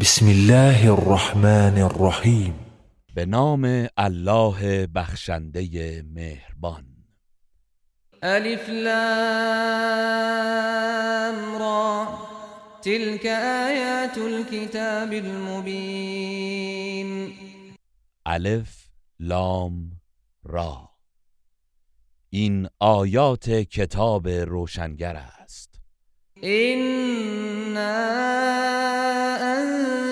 بسم الله الرحمن الرحیم به نام الله بخشنده مهربان. الف لام را. تلك آیات الكتاب المبین الف لام را. این آیات کتاب روشنگر است. إنا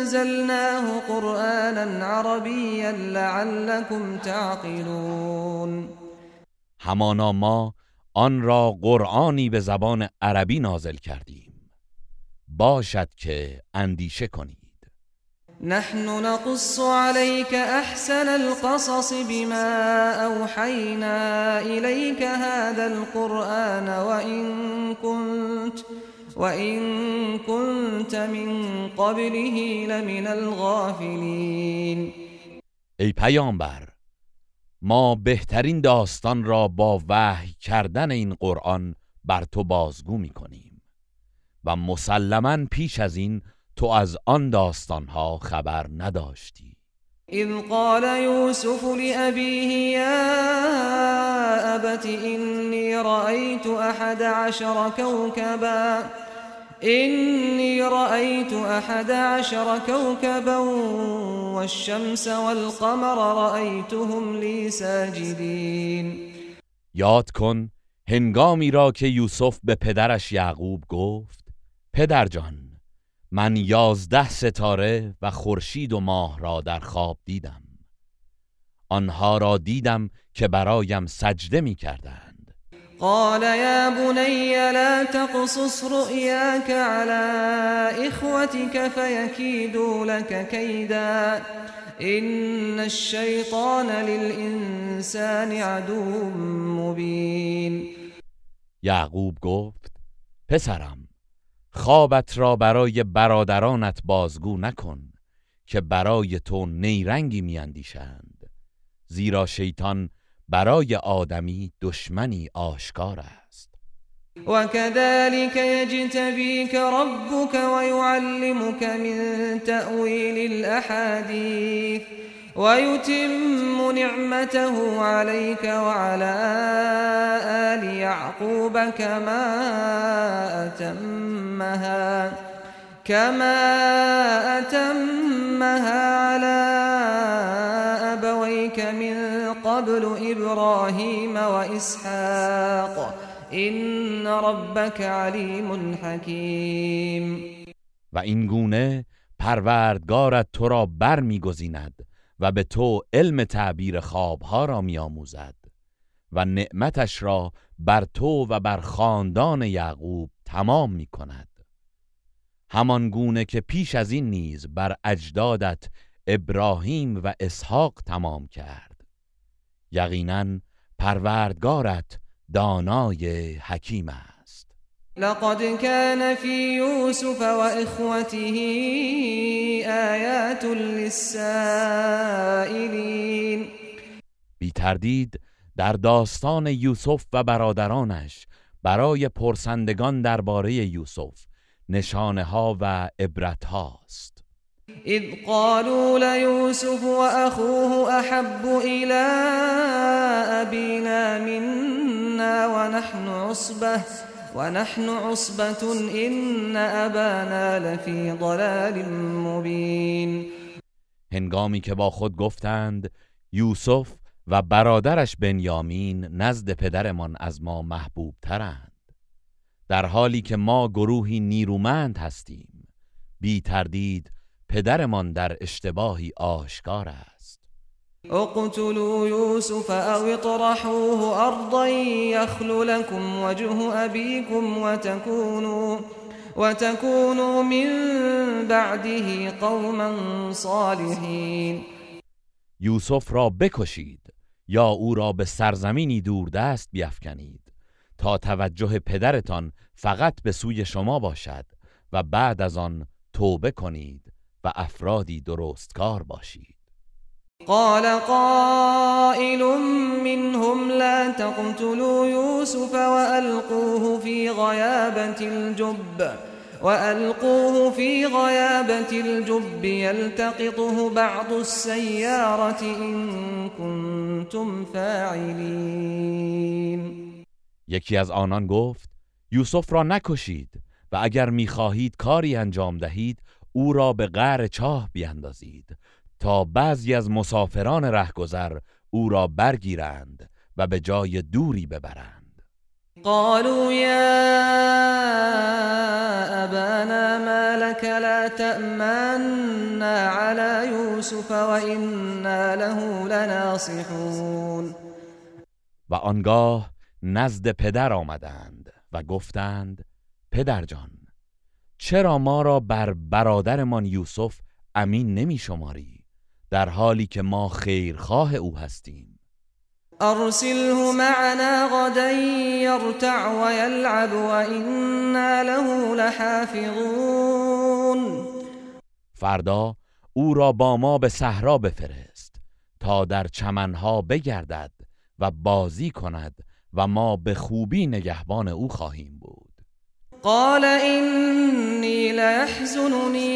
أنزلناه قرآنا عربيا لعلكم تعقلون. همانا ما آن را قرآنی به زبان عربی نازل کردیم. باشد که اندیشه کنید. نحن نقص عليك أحسن القصص بما أوحينا إليك هذا القرآن وإن كنت وإن كنت من قبله لمن الغافلين ای پیامبر ما بهترین داستان را با وحی کردن این قرآن بر تو بازگو می کنیم و مسلما پیش از این تو از آن داستانها خبر نداشتی. إذ قال يوسف لأبيه يا أبت إني رأيت أحد عشر كوكبا إني رأيت أحد عشر كوكبا والشمس والقمر رأيتهم لي ساجدين. یاد کن هنگامی را که یوسف به پدرش یعقوب گفت پدر جان من یازده ستاره و خورشید و ماه را در خواب دیدم. آنها را دیدم که برایم سجده می کردند قال يا بني لا تقصص رؤياك على إخوتك فيكيدوا لك كيدا. إن الشيطان للإنسان عدو مبين. یعقوب گفت پسرم خوابت را برای برادرانت بازگو نکن که برای تو نیرنگی میاندیشند. زیرا شیطان برای آدمی دشمنی آشکار است. وكذلك يجتبيك ربك ويعلمك من تأويل الأحاديث ويتم نعمته عليك وعلى آل يعقوب كما أتمها كما أتمها على قبل إبراهيم وإسحاق. إن ربك عليم حكيم. و این گونه پروردگارت تو را بر و به تو علم تعبیر خوابها را میآموزد و نعمتش را بر تو و بر خاندان یعقوب تمام می کند همان گونه که پیش از این نیز بر اجدادت ابراهیم و اسحاق تمام کرد. یقینا پروردگارت دانای حکیم است. لقد كان في يوسف وإخوته آيات للسائلين. بی تردید در داستان یوسف و برادرانش برای پرسندگان درباره یوسف نشانه ها و عبرت هاست إذ قالوا ليوسف وأخوه أحب إلى أبينا منا ونحن عصبة ونحن عصبة إن أبانا لفي ضلال مبين. هنگامی که با خود گفتند یوسف و برادرش بنیامین نزد پدرمان از ما محبوب ترند در حالی که ما گروهی نیرومند هستیم بی تردید پدرمان در اشتباهی آشکار است. اقتلوا يوسف او اطرحوه ارضا يخل لكم وجه ابيكم وتكونوا وتكونوا من بعده قوما صالحين یوسف را بکشید یا او را به سرزمینی دوردست بیافکنید تا توجه پدرتان فقط به سوی شما باشد و بعد از آن توبه کنید. و افرادی درستکار باشید. قال قائل منهم لا تقتلوا يوسف وألقوه في غيابة الجب وألقوه في غيابة الجب يلتقطه بعض السيارة إن كنتم فاعلين یکی از آنان گفت یوسف را نکشید و اگر می‌خواهید کاری انجام دهید او را به غر چاه بیاندازید تا بعضی از مسافران رهگذر او را برگیرند و به جای دوری ببرند. قالوا يا أبانا ما لك لا تأمنا على يوسف وإنا له لناصحون. و آنگاه نزد پدر آمدند و گفتند پدر جان چرا ما را بر برادرمان یوسف امین نمی شماری در حالی که ما خیرخواه او هستیم؟ أرسله معنا غدا يرتع ويلعب وإنا له لحافظون. فردا او را با ما به صحرا بفرست تا در چمنها بگردد و بازی کند و ما به خوبی نگهبان او خواهیم بود. قال إني ليحزنني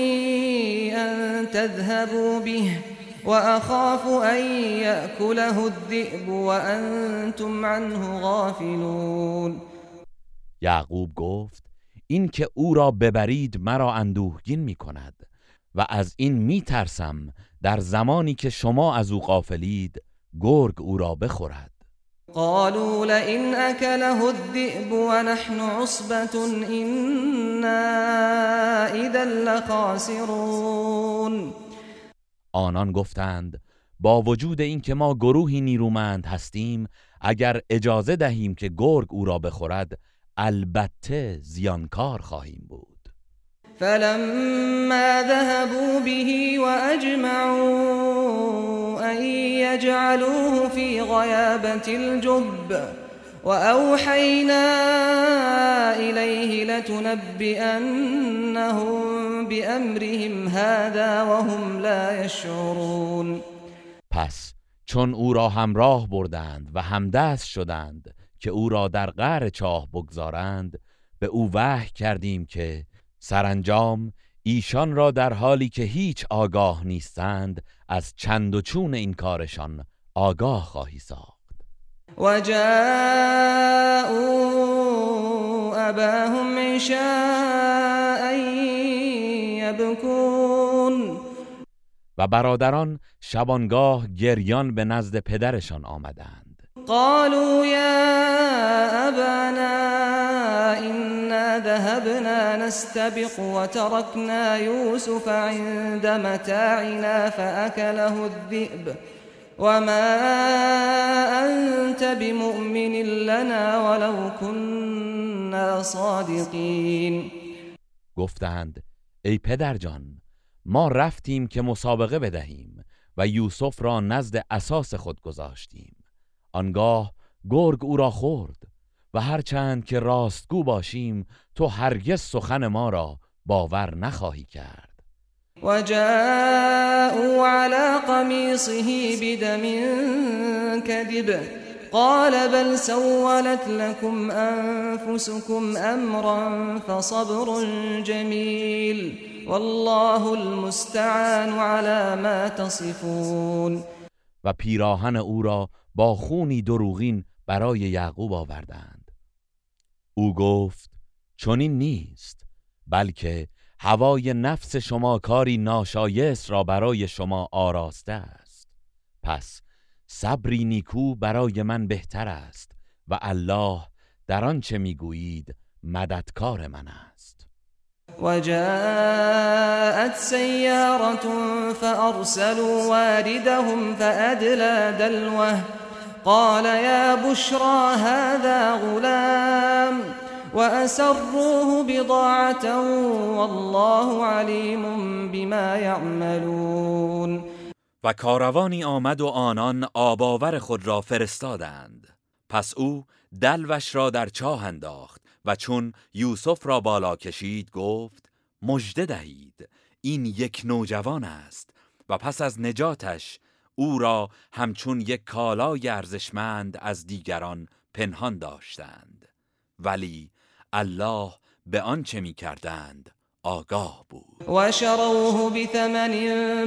أن تذهبوا به وأخاف أن يأكله الذئب وأنتم عنه غافلون. یعقوب گفت این که او را ببرید مرا اندوهگین می کند و از این می ترسم در زمانی که شما از او غافلید گرگ او را بخورد. قالوا لئن أكله الذئب ونحن عصبة إنا إذا لخاسرون. آنان گفتند با وجود اینکه ما گروهی نیرومند هستیم اگر اجازه دهیم که گرگ او را بخورد البته زیانکار خواهیم بود. فلما ذهبوا به وأجمعوا أن يجعلوه في غيابة الجب وأوحينا إليه لتنبئنهم بأمرهم هذا وهم لا يشعرون. پس چون او را همراه بردند و همدست شدند که او را در غار چاه بگذارند به او وحی کردیم که سرانجام ایشان را در حالی که هیچ آگاه نیستند از چند و چون این کارشان آگاه خواهی ساخت. وجاءوا أباهم عشاء يبكون و برادران شبانگاه گریان به نزد پدرشان آمدند. قالوا يا أبانا إنا ذهبنا نستبق وتركنا يوسف عند متاعنا فأكله الذئب. وما أنت بمؤمن لنا ولو كنا صادقين. گفتند ای پدر جان ما رفتیم که مسابقه بدهیم و یوسف را نزد اساس خود گذاشتیم. آنگاه گرگ او را خورد. و هرچند که راستگو باشیم تو هرگز سخن ما را باور نخواهی کرد. وجاءوا على قميصه بدم كذب قال بل سولت لكم أنفسكم أمرا فصبر جميل. والله المستعان على ما تصفون. و پیراهن او را با خونی دروغین برای یعقوب آوردند. او گفت چنین نیست بلکه هوای نفس شما کاری ناشایست را برای شما آراسته است. پس صبری نیکو برای من بهتر است و الله در آنچه می‌گویید مددکار من است. وجاءت سيارة فأرسلوا واردهم فأدلى دلوه قال يا بشرى هذا غلام وأسروه بضاعة والله عليم بما يعملون. و کاروانی آمد و آنان آباور خود را فرستادند. پس او دلوش را در چاه انداخت و چون یوسف را بالا کشید گفت مژده دهید این یک نوجوان است و پس از نجاتش او را همچون یک کالای ارزشمند از دیگران پنهان داشتند. ولی الله به آنچه می کردند آگاه بود. و شروه بثمن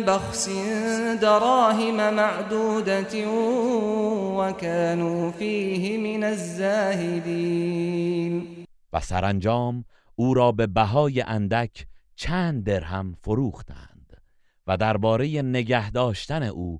بخس دراهم معدودت و كانوا فیه من الزاهدین. و سرانجام او را به بهای اندک چند درهم فروختند و درباره نگه داشتن او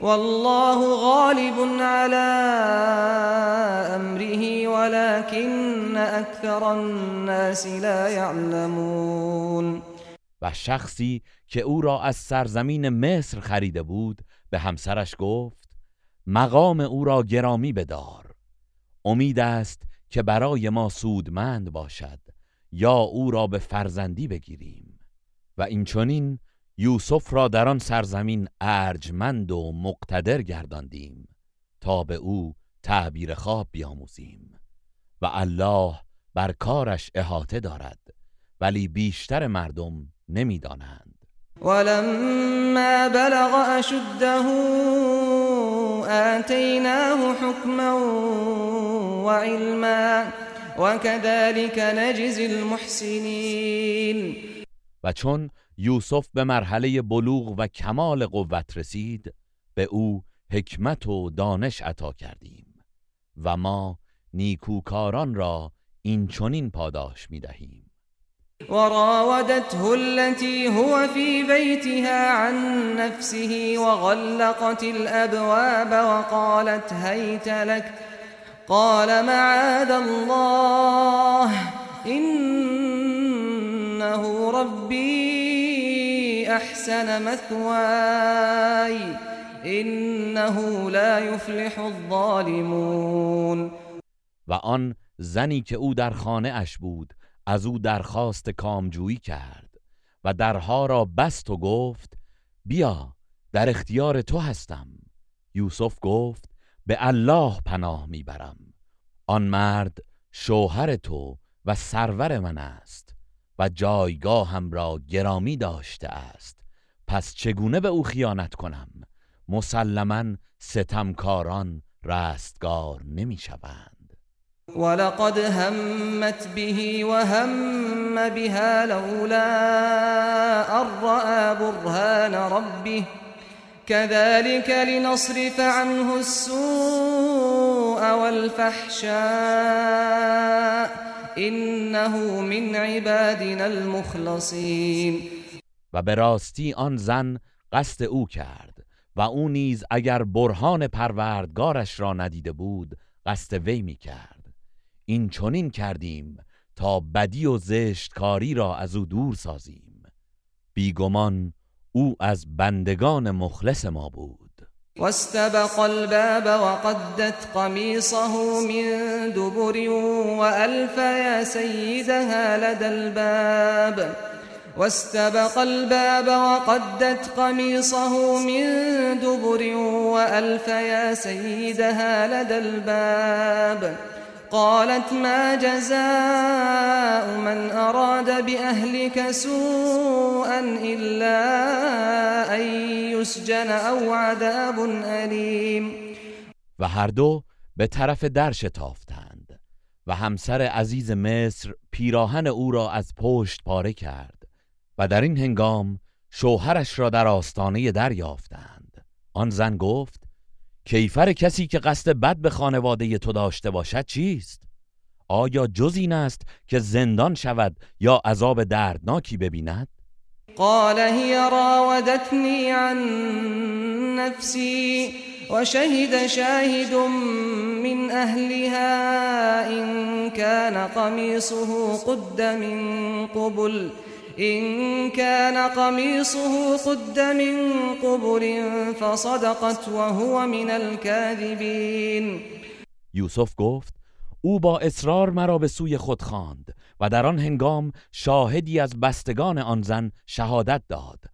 والله غالب على امره ولكن اكثر الناس لا يعلمون. و شخصی که او را از سرزمین مصر خریده بود به همسرش گفت مقام او را گرامی بدار. امید است که برای ما سودمند باشد یا او را به فرزندی بگیریم. و این چنین یوسف را در آن سرزمین ارجمند و مقتدر گرداندیم تا به او تعبیر خواب بیاموزیم و الله بر کارش احاطه دارد ولی بیشتر مردم نمی‌دانند. ولما بلغ اشده آتیناه حکما وعلما وكذلك نجزی المحسنین. و چون یوسف به مرحله بلوغ و کمال قوت رسید به او حکمت و دانش عطا کردیم و ما نیکوکاران را این چنین پاداش می دهیم وراودته التي هو في بيتها عن نفسه وغلقت الأبواب وقالت هيت لك قال معاذ الله إنه ربي احسن مثواي انه لا يفلح الظالمون. و آن زنی که او در خانه اش بود از او درخواست کامجویی کرد و درها را بست و گفت بیا در اختیار تو هستم. یوسف گفت به الله پناه می‌برم. آن مرد شوهر تو و سرور من است. و جایگاهم را گرامی داشته است. پس چگونه به او خیانت کنم؟ مسلما ستمکاران رستگار نمی شوند. ولقد همت به وهم بها لولا ان برهان ربه. كذلك لنصرف عنه السوء والفحشاء. انه من عبادنا المخلصین و به راستی آن زن قصد او کرد و او نیز اگر برهان پروردگارش را ندیده بود قصد وی می کرد. این چنین کردیم تا بدی و زشتکاری را از او دور سازیم. بیگمان او از بندگان مخلص ما بود. واستبق الباب وقدت قميصه من دبر وألف يا سيدها لدى الباب. واستبق الباب وقدت قميصه من دبر وألف يا سيدها لدى الباب. قالت ما جزاء من أراد بأهلك سوءا إلا أن يسجن أو عذاب أليم. و هر دو به طرف در شتافتند و همسر عزیز مصر پیراهن او را از پشت پاره کرد و در این هنگام شوهرش را در آستانه در یافتند. آن زن گفت کیفر کسی که قصد بد به خانواده تو داشته باشد چیست؟ آیا جز این است که زندان شود یا عذاب دردناکی ببیند؟ قال هي راودتني عن نفسي وشهد شاهد من أهلها إن كان قميصه قد من قبل إن كان قميصه قد من قبل فصدقت وهو من الكاذبين. یوسف گفت او با اصرار مرا به سوی خود خواند و در آن هنگام شاهدی از بستگان آن زن شهادت داد.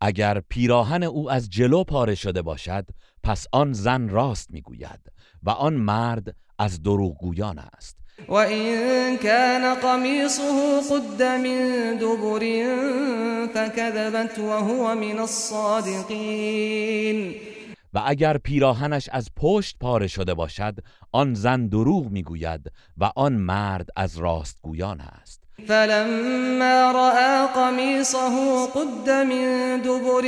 اگر پیراهن او از جلو پاره شده باشد پس آن زن راست می‌گوید و آن مرد از دروغگویان است. و این کان قمیصه قد من دبر فكذبت وهو من الصادقین و اگر پیراهنش از پشت پاره شده باشد آن زن دروغ می‌گوید و آن مرد از راستگویان است. فلما رأى قميصه قد من دبر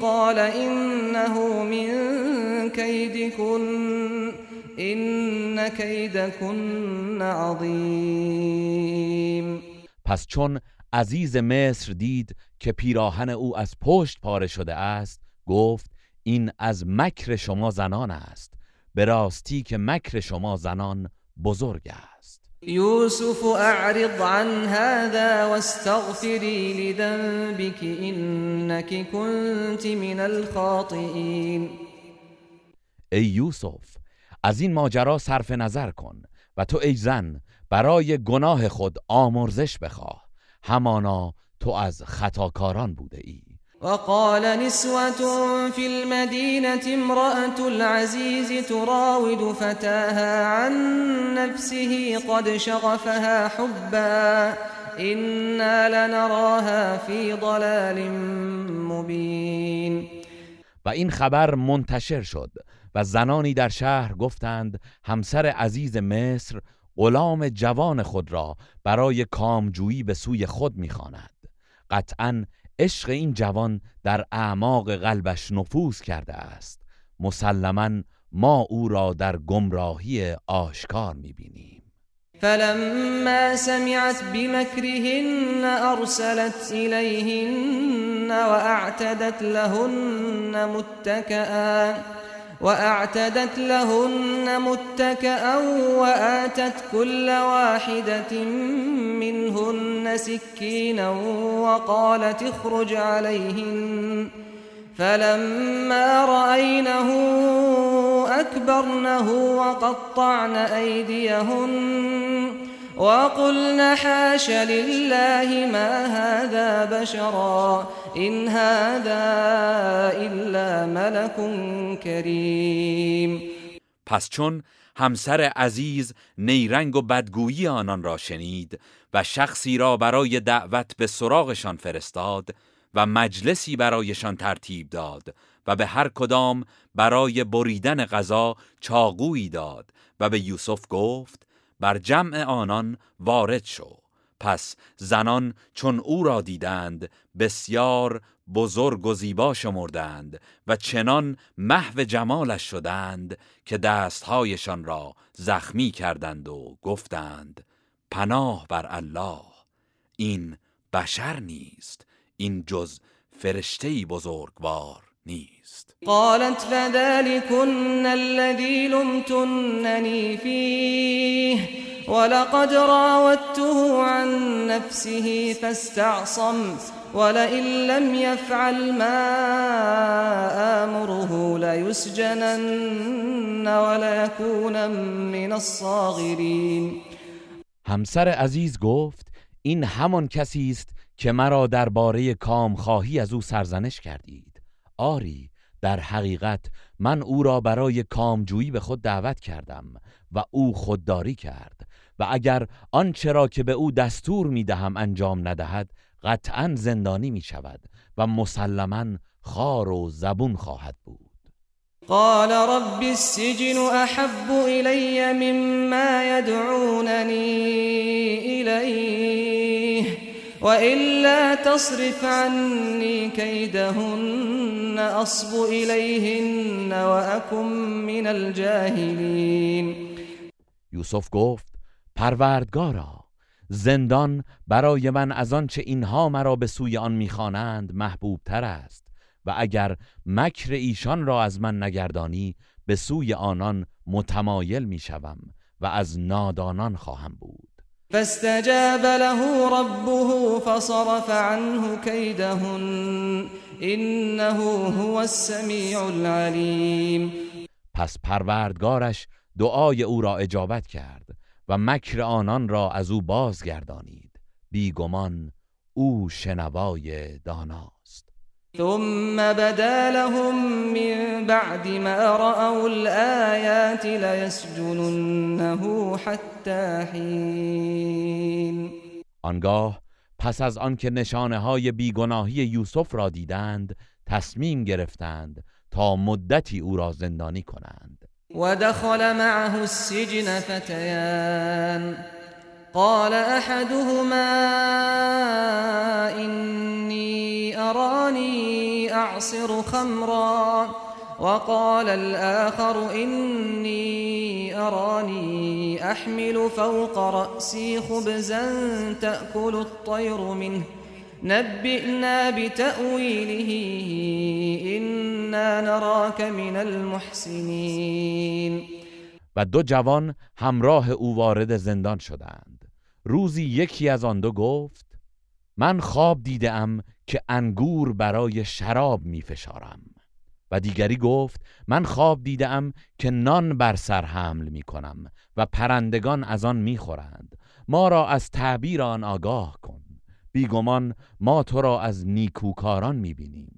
قال إنه من كيدكن. إن كيدكن عظیم پس چون عزیز مصر دید که پیراهن او از پشت پاره شده است گفت این از مکر شما زنان است. به راستی که مکر شما زنان بزرگ است. یوسف اعرض عن هذا واستغفری لذنبك انك كنت من الخاطئین. ای یوسف از این ماجرا صرف نظر کن و تو ای زن برای گناه خود آمرزش بخواه همانا تو از خطاکاران بوده ای. وقال نسوة في المدينة امرأة العزيز تراود فتاها عن نفسه قد شغفها حبا إنا لنراها في ضلال مبين. و این خبر منتشر شد و زنانی در شهر گفتند همسر عزیز مصر غلام جوان خود را برای کامجویی به سوی خود می‌خواند قطعا عشق این جوان در اعماق قلبش نفوذ کرده است. مسلما ما او را در گمراهی آشکار می‌بینیم فلما سمعت بمكرهن ارسلت اليهن واعتدت لهن متكئا وأعتدت لهن متكئا وآتت كل واحدة منهن سكينا وقالت اخرج عليهن. فلما رأينه أكبرنه وقطعن أيديهن. وقلن حاش لله ما هذا بشرا إن هذا إلا ملك کریم پس چون همسر عزیز نیرنگ و بدگویی آنان را شنید و شخصی را برای دعوت به سراغشان فرستاد و مجلسی برایشان ترتیب داد و به هر کدام برای بریدن غذا چاقویی داد و به یوسف گفت بر جمع آنان وارد شو. پس زنان چون او را دیدند بسیار بزرگ و زیبا شمردند و چنان محو جمالش شدند که دستهایشان را زخمی کردند و گفتند پناه بر الله این بشر نیست این جز فرشته بزرگوار. نیست. قالت فذلكن الذي لمتنني فيه ولقد راودته عن نفسه فاستعصم ولئن لم يفعل ما آمره ليسجنن وليكون من الصاغرين. همسر عزیز گفت این همان کسی است که مرا درباره کام خواهی از او سرزنش کردید. آری در حقیقت من او را برای کامجویی به خود دعوت کردم و او خودداری کرد و اگر آنچه را که به او دستور می دهم انجام ندهد قطعا زندانی می شود و مسلما خار و زبون خواهد بود. قال رب السجن احب الي مما يدعونني اليه وإلا تصرف عني كيدهن أصب إليهن وأكن من الجاهلين. یوسف گفت پروردگارا زندان برای من از آنچه اینها مرا به سوی آن می‌خوانند محبوب تر است و اگر مکر ایشان را از من نگردانی به سوی آنان متمایل می‌شوم و از نادانان خواهم بود. فاستجاب له ربه فصرف عنه كيدهن. انه هو السمیع العلیم پس پروردگارش دعای او را اجابت کرد و مکر آنان را از او بازگردانید. بیگمان او شنوای داناست ثم بدا لهم من بعد ما رأوا الآيات ليسجننه حتى حين. آنگاه پس از آنکه نشانه های بیگناهی یوسف را دیدند تصمیم گرفتند تا مدتی او را زندانی کنند. ودخل معه السجن فتيان قال أحدهما إني أراني أعصر خمرا وقال الآخر إني أراني أحمل فوق رأسي خبزا تأكل الطير منه نبئنا بتأويله إنا نراك من المحسنين. و دو جوان همراه أو وارد زندان شدند. روزی یکی از آن دو گفت من خواب دیدم که انگور برای شراب می فشارم. و دیگری گفت من خواب دیدم که نان بر سر حمل می کنم و پرندگان از آن می خورند. ما را از تعبیر آن آگاه کن. بیگمان ما تو را از نیکوکاران می بینیم.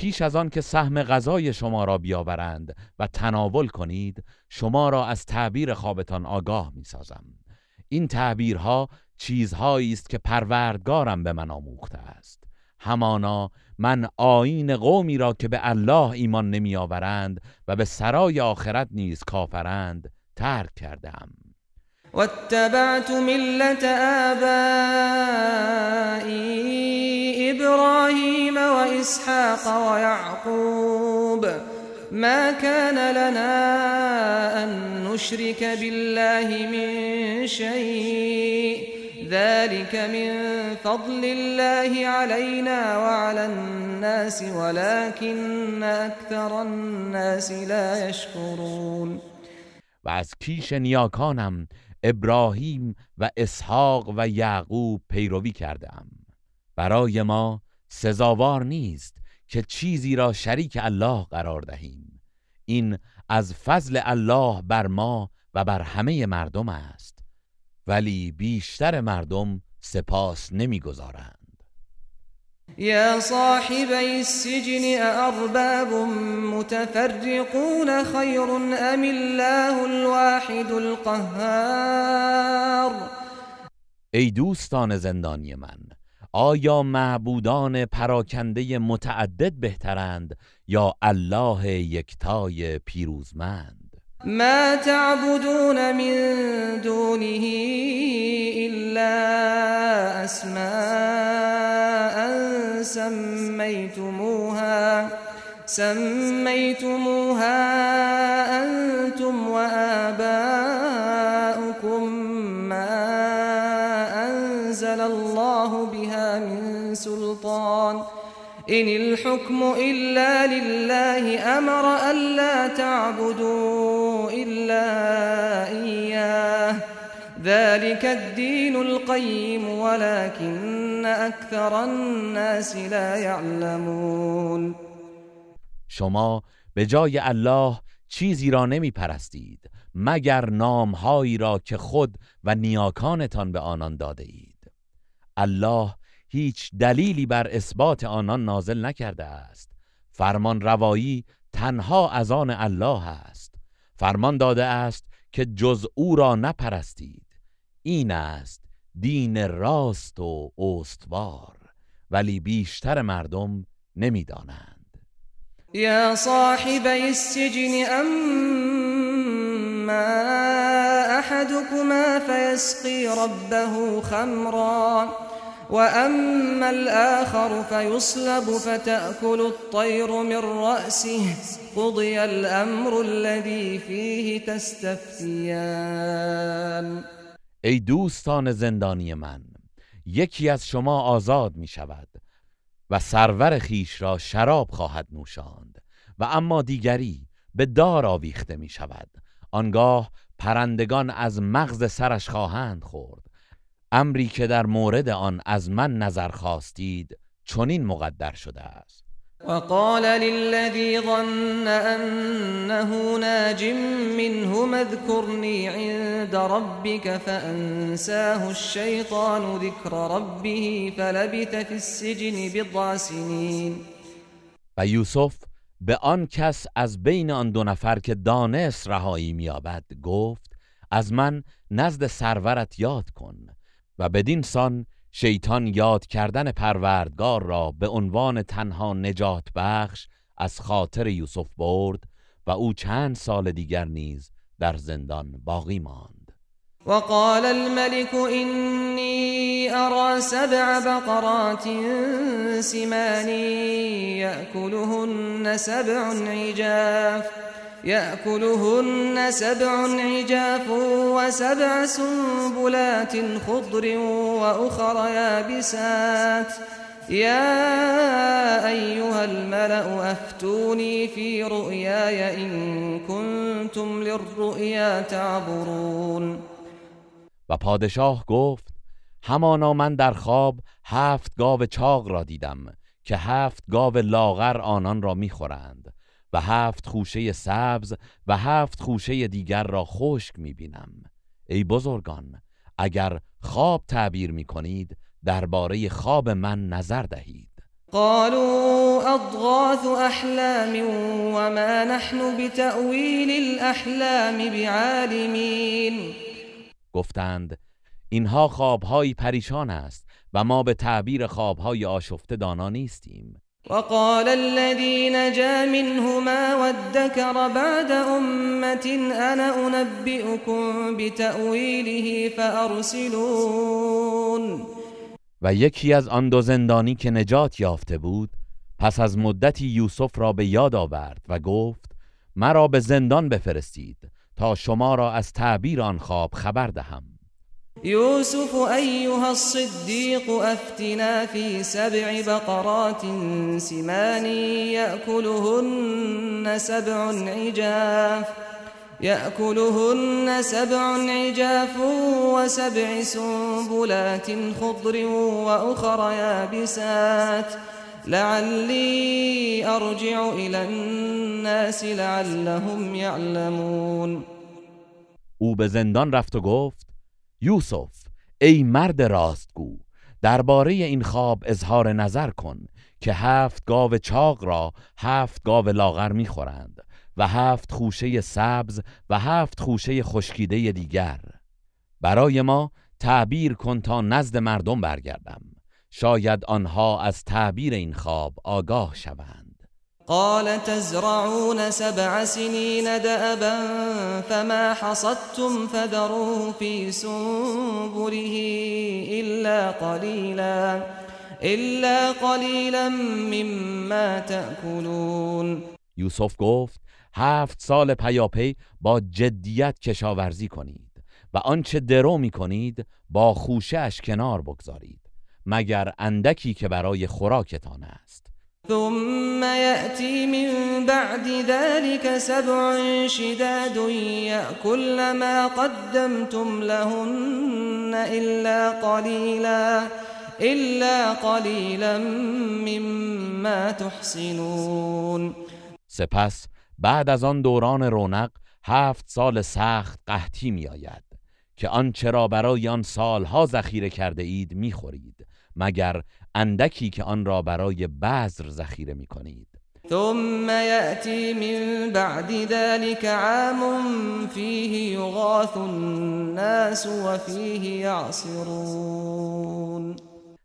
پیش از آن که سهم غذای شما را بیاورند و تناول کنید شما را از تعبیر خوابتان آگاه می سازم این تعبیرها چیزهایی است که پروردگارم به من آموخته است. همانا من آین قومی را که به الله ایمان نمی آورند و به سرای آخرت نیز کافرند ترک کردم واتبعت ملت إبراهيم وإسحاق ويعقوب ما كان لنا أن نشرك بالله من شيء ذلك من فضل الله علينا وعلى الناس ولكن أكثر الناس لا يشكرون. و از کیش نیاکانم ابراهیم و اسحاق و یعقوب پیروی کردم برای ما سزاوار نیست که چیزی را شریک الله قرار دهیم. این از فضل الله بر ما و بر همه مردم است. ولی بیشتر مردم سپاس نمی‌گذارند. یا صاحبی السجن ارباب متفرقون خیر ام الله الواحد القهار؟ ای دوستان زندانی من آیا معبودان پراکنده متعدد بهترند یا الله یکتای پیروزمند؟ ما تعبدون من دونه إلا أسماء سميتموها سميتموها أنتم وآباؤكم ما أنزل الله بها من سلطان. إن الحكم إلا لله أمر ألا تعبدوا إلا إياه. ذلك الدين القيم ولكن أكثر الناس لا يعلمون. شما به جای الله چیزی را نمی پرستید مگر نامهایی را که خود و نیاکانتان به آنان داده اید. الله هیچ دلیلی بر اثبات آنان نازل نکرده است. فرمان روایی تنها از آن الله است. فرمان داده است که جز او را نپرستید. این است دین راست و استوار ولی بیشتر مردم نمی‌دانند. یا صاحب السجن اما احدكما فيسقي ربه خمرا. وأما الآخر فيصلب فتأكل الطير من رأسه قضي الأمر الذي فيه تستفتيان ای دوستان زندانی من یکی از شما آزاد می شود و سرور خیش را شراب خواهد نوشاند و اما دیگری به دار آویخته می شود. آنگاه پرندگان از مغز سرش خواهند خورد امری که در مورد آن از من نظر خواستید چنین مقدر شده است. وقال للذي ظن أنه ناج منه اذكرني عند ربك فأنساه الشيطان ذكر ربه فلبث في السجن بضع سنين و یوسف به آن کس از بین آن دو نفر که دانست رهایی میابد گفت از من نزد سرورت یاد کن و بدین سان شیطان یاد کردن پروردگار را به عنوان تنها نجات بخش از خاطر یوسف برد و او چند سال دیگر نیز در زندان باقی ماند. وقال الملك إني أرى سبع بقرات سمان يأكلهن سبع عجاف يأكلهن سبع عجاف وسبع سنبلات خضر وأخر يابسات. يا أيها الملأ أفتوني في رؤياي إن كنتم للرؤيا تعبرون. و پادشاه گفت همانا من در خواب هفت گاو چاق را دیدم که هفت گاو لاغر آنان را می‌خورند. و هفت خوشه سبز و هفت خوشه دیگر را خشک می‌بینم. ای بزرگان اگر خواب تعبیر می‌کنید درباره خواب من نظر دهید. قالوا أضغاث أحلام وما نحن بتأويل الأحلام بعالمين. گفتند اینها خوابهایی پریشان است و ما به تعبیر خوابهای آشفته دانا نیستیم. وقال الذي نجا منهما وادكر بعد أمة أنا أنبئكم بتأويله فأرسلون. و یکی از آن دو زندانی که نجات یافته بود پس از مدتی یوسف را به یاد آورد و گفت مرا به زندان بفرستید تا شما را از تعبیر آن خواب خبر دهم. يوسف أيها الصديق أفتنا في سبع بقرات سمان يأكلهن سبع عجاف يأكلهن سبع عجاف وسبع سنبلات خضر وأخر يابسات. لعلي أرجع إلى الناس لعلهم يعلمون. أو به زندان رفت و گفت یوسف ای مرد راستگو درباره این خواب اظهار نظر کن که هفت گاو چاق را هفت گاو لاغر می‌خورند و هفت خوشه سبز و هفت خوشه خشکیده دیگر. برای ما تعبیر کن تا نزد مردم برگردم. شاید آنها از تعبیر این خواب آگاه شوند. قال تزرعون سبع سنين دأبا فما حصدتم فذروه في سنبله إلا قليلا إلا قليلا مما تأكلون. یوسف گفت هفت سال پیاپی با جدیت کشاورزی کنید و آنچه درو می کنید با خوشه اش کنار بگذارید مگر اندکی که برای خوراکتان است. ثم يأتي من بعد ذلك سبع شداد يأكل ما قدمتم لهن إلا قليلا إلا قليلا مما تحسنون. سپس بعد از آن دوران رونق هفت سال سخت قحطی می آید که آنچه را برای آن سالها ذخیره کرده اید می خورید مگر اندکی که آن را برای بذر ذخیره می کنید ثم يأتي من بعد ذلك عام فيه يغاث الناس وفيه يعصرون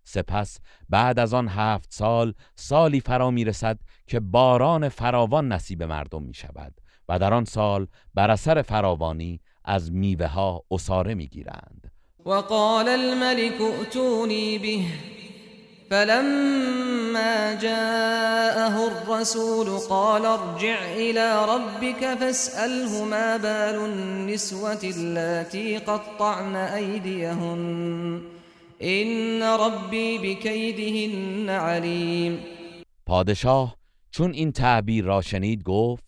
سپس بعد از آن هفت سال سالی فرا می رسد که باران فراوان نصیب مردم می شود و در آن سال بر اثر فراوانی از میوه ها اصاره می گیرند وقال الملك ائتوني به. فلما جاءه الرسول قال ارجع إلى ربك فاسأله ما بال النسوة اللاتي قطعن أيديهن. إن ربي بكيدهن عليم. پادشاه چون این تعبیر را شنید گفت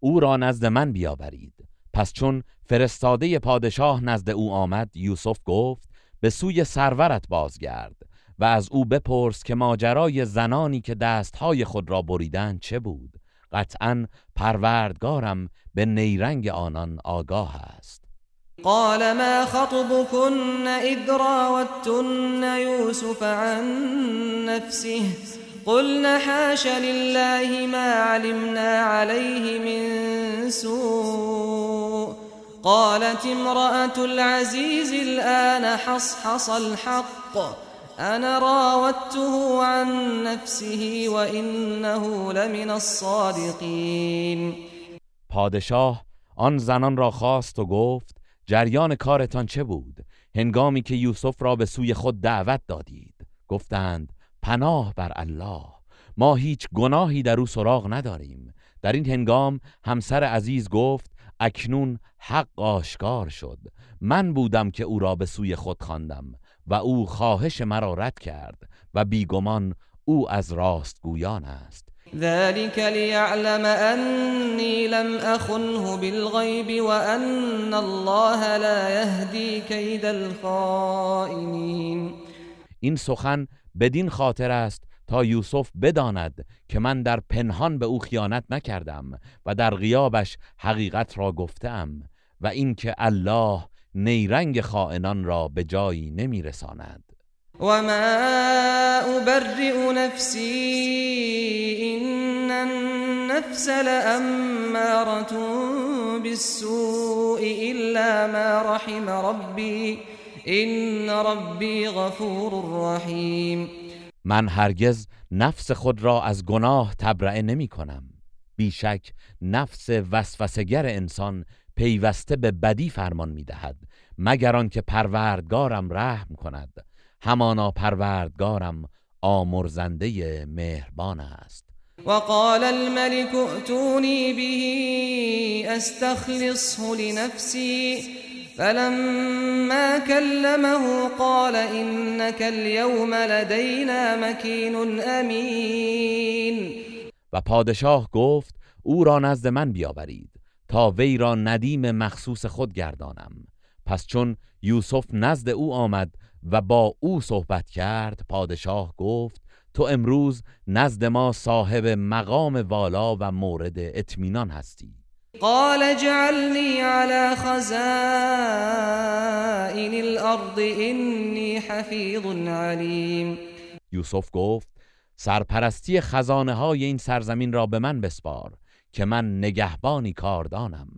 أو را نزد من بیاورید. پس چون فرستاده پادشاه نزد او آمد یوسف گفت به سوی سرورت بازگرد و از او بپرس که ماجرای زنانی که دستهای خود را بریدن چه بود. قطعا پروردگارم به نیرنگ آنان آگاه است. قال ما خطبكن اذ راوتن يوسف عن نفسه؟ قلنا حاش لله ما علمنا عليه من سوء. قالت امرأة العزيز الآن حصحص الحق. أنا راودته عن نفسه وإنه لمن الصادقین پادشاه آن زنان را خواست و گفت جریان کارتان چه بود؟ هنگامی که یوسف را به سوی خود دعوت دادید. گفتند پناه بر الله. ما هیچ گناهی در او سراغ نداریم. در این هنگام همسر عزیز گفت اکنون حق آشکار شد. من بودم که او را به سوی خود خواندم و او خواهش مرا رد کرد و بیگمان او از راستگویان است. ذلك ليعلم أني لم أخنه بالغيب وأن الله لا يهدي كيد الخائنين این سخن بدین خاطر است تا یوسف بداند که من در پنهان به او خیانت نکردم و در غیابش حقیقت را گفتم و اینکه الله نیرنگ خائنان را به جایی نمیرساند. و ما ابرئ نفسی ان النفس لاماره بالسوء الا ما رحم ربی. ان ربی غفور رحیم من هرگز نفس خود را از گناه تبرئه نمی کنم. بیشک نفس وسوسگر انسان پیوسته به بدی فرمان می‌دهد مگر آنکه پروردگارم رحم کند. همانا پروردگارم آمرزنده مهربان است. وقال الملك ائتوني به استخلصه لنفسي. فلما كلمه قال انك اليوم لدينا مكين امين و پادشاه گفت او را نزد من بیاورید تا وی را ندیم مخصوص خود گردانم. پس چون یوسف نزد او آمد و با او صحبت کرد پادشاه گفت تو امروز نزد ما صاحب مقام والا و مورد اطمینان هستی. قال جعلني على خزائن الارض انی حفیظ علیم یوسف گفت سرپرستی خزانه های این سرزمین را به من بسپار که من نگهبانی کاردانم.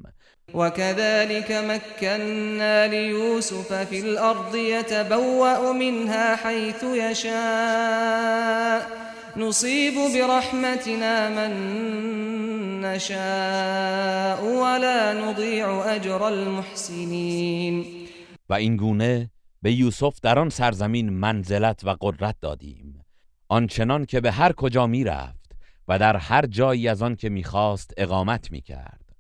وكذلك مكنا ليوسف في الأرض يتبوأ منها حيث يشاء. نصيب برحمتنا من نشاء ولا نضيع اجر المحسنين. و این گونه به یوسف در آن سرزمین منزلت و قدرت دادیم. آنچنان که به هر کجا می رفت و در هر جایی از آن که می‌خواست اقامت می کرد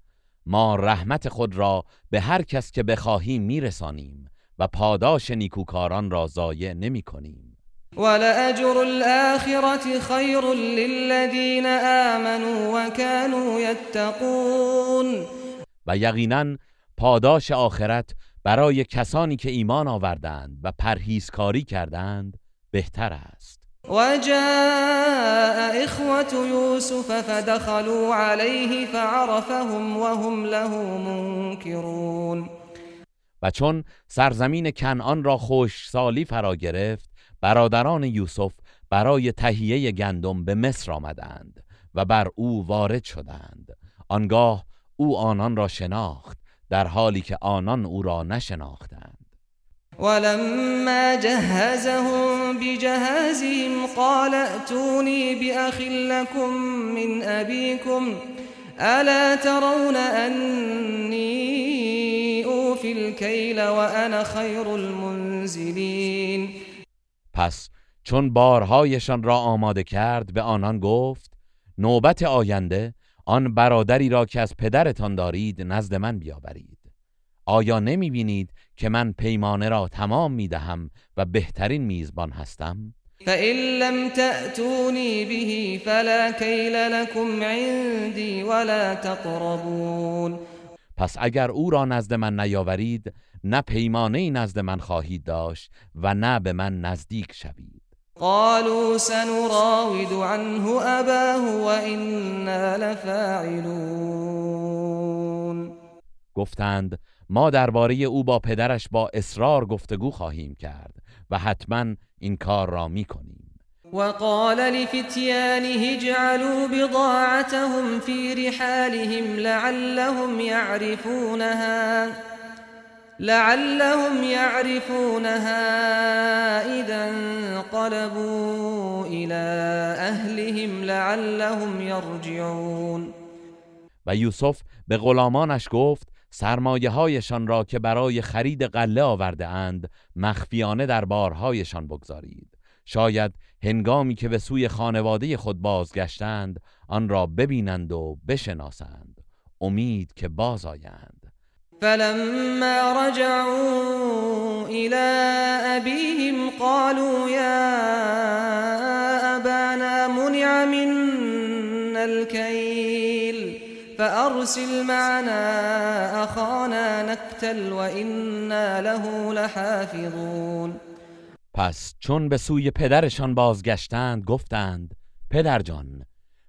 ما رحمت خود را به هر کس که بخواهیم میرسانیم و پاداش نیکوکاران را ضایع نمی کنیم ولأجر الآخرة خیر للذین آمنوا وكانوا يتقون. و یقینا پاداش آخرت برای کسانی که ایمان آوردند و پرهیزکاری کردند بهتر است. وجاء إخوة يوسف فدخلوا عليه فعرفهم وهم له منكرون. و چون سرزمین کنعان را خوش سالی فرا گرفت برادران یوسف برای تهیه گندم به مصر آمدند و بر او وارد شدند. آنگاه او آنان را شناخت در حالی که آنان او را نشناختند. ولما جهزهم بجهازهم قال ائتوني بأخ لكم من أبيكم ألا ترون أني أوفي الكيل وأنا خير المنزلين پس چون بارهایشان را آماده کرد به آنان گفت نوبت آینده آن برادری را که از پدرتان دارید نزد من بیاورید آیا نمی بینید که من پیمانه را تمام می دهم و بهترین میزبان هستم؟ فإن لم تأتوني به فلا كيل لكم عندي ولا تقربون پس اگر او را نزد من نیاورید نه پیمانه نزد من خواهید داشت و نه به من نزدیک شوید. قالوا سنراود عنه أباه وإنا لفاعلون. گفتند ما درباره او با پدرش با اصرار گفتگو خواهیم کرد و حتما این کار را می کنیم وقال لفتيانه اجعلوا بضاعتهم في رحالهم لعلهم يعرفونها لعلهم يعرفونها إذا انقلبوا إلى أهلهم لعلهم يرجعون. و یوسف به غلامانش گفت سرمایه هایشان را که برای خرید قله آورده اند مخفیانه در بارهایشان بگذارید. شاید هنگامی که به سوی خانواده خود بازگشتند آن را ببینند و بشناسند. امید که باز آیند. فلما رجعوا إلى أبيهم قالوا يا أبانا منع منا الكيل فأرسل معنا أخانا نكتل وإنا له لحافظون. پس چون به سوی پدرشان بازگشتند گفتند پدرجان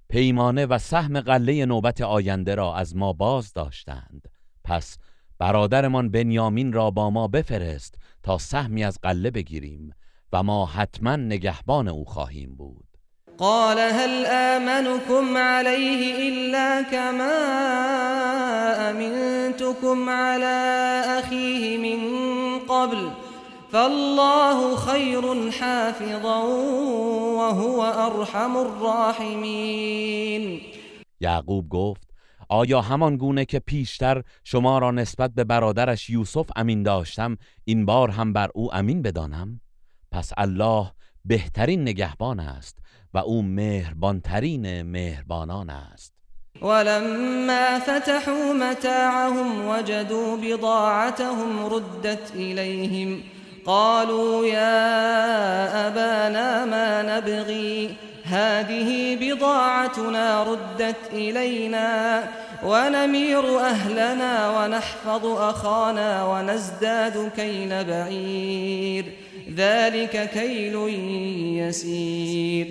پیمانه و سهم قله نوبت آینده را از ما باز داشتند. پس برادرمان بنیامین را با ما بفرست تا سهمی از قله بگیریم و ما حتما نگهبان او خواهیم بود. قال هل آمنكم عليه إلا كما أمنتكم على أخيه من قبل؟ فالله خير حافظا وهو أرحم الراحمين. یعقوب گفت آیا همان گونه که پیشتر شما را نسبت به برادرش یوسف امین داشتم این بار هم بر او امین بدانم؟ پس الله بهترین نگهبان است و او مهربانترین مهربانان است. ولما فتحوا متاعهم وجدوا بضاعتهم ردت إليهم قالوا يا أبانا ما نبغي؟ هذه بضاعتنا ردت إلينا ونمير أهلنا ونحفظ أخانا ونزداد كيل بعير. ذلك كيل يسير.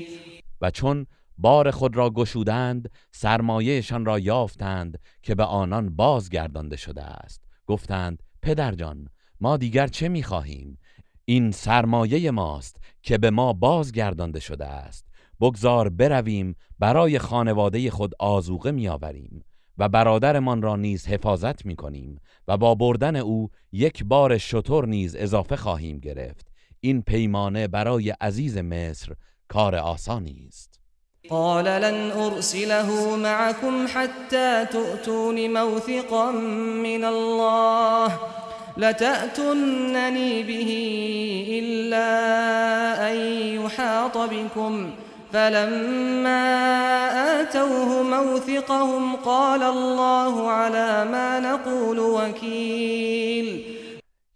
و چون بار خود را گشودند سرمایهشان را یافتند که به آنان بازگردانده شده است. گفتند پدرجان ما دیگر چه می‌خواهیم؟ این سرمایه ماست که به ما بازگردانده شده است. بگذار برویم برای خانواده خود آزوقه میآوریم و برادرمان را نیز حفاظت می‌کنیم و با بردن او یک بار شطور نیز اضافه خواهیم گرفت. این پیمانه برای عزیز مصر کار آسانی است. قال لن أرسله معكم حتى تؤتون موثقا من الله. لتأتنني به إلا أن يحاط بكم. فلما آتوه موثقهم قال الله على ما نقول وكيل.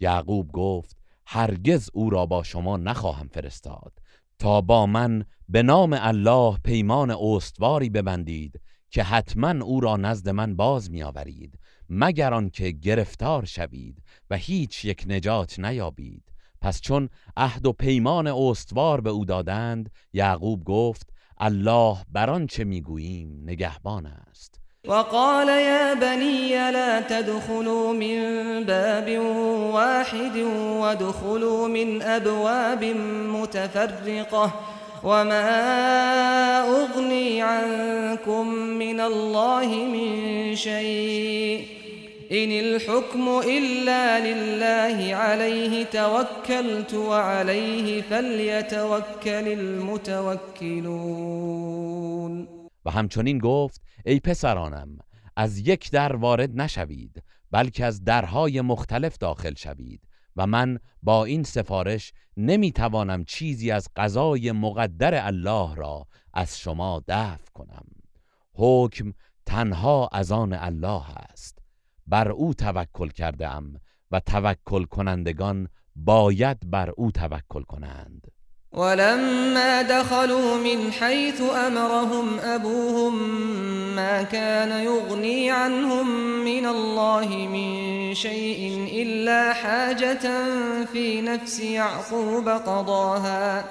یعقوب گفت هرگز او را با شما نخواهم فرستاد. تا با من به نام الله پیمان استواری ببندید که حتما او را نزد من باز میآورید. مگر آنکه گرفتار شوید و هیچ یک نجات نیابید. پس چون عهد و پیمان استوار به او دادند یعقوب گفت الله بر آنچه می‌گوییم نگهبان است. وقال يا بني لا تدخلوا من باب واحد وادخلوا من أبواب متفرقة وما أغني عنكم من الله من شيء. إن الحكم إلا لله عليه توكلت وعليه فليتوكل المتوكلون. و همچنین گفت ای پسرانم از یک در وارد نشوید بلکه از درهای مختلف داخل شوید و من با این سفارش نمی‌توانم چیزی از قضای مقدر الله را از شما دفع کنم. حکم تنها از آن الله است. بر او توکل کرده ام و توکل کنندگان باید بر او توکل کنند. ولما دخلوا من حيث أمرهم أبوهم ما كان يغني عنهم من الله من شيء إلا حاجة في نفس يعقوب قضاها.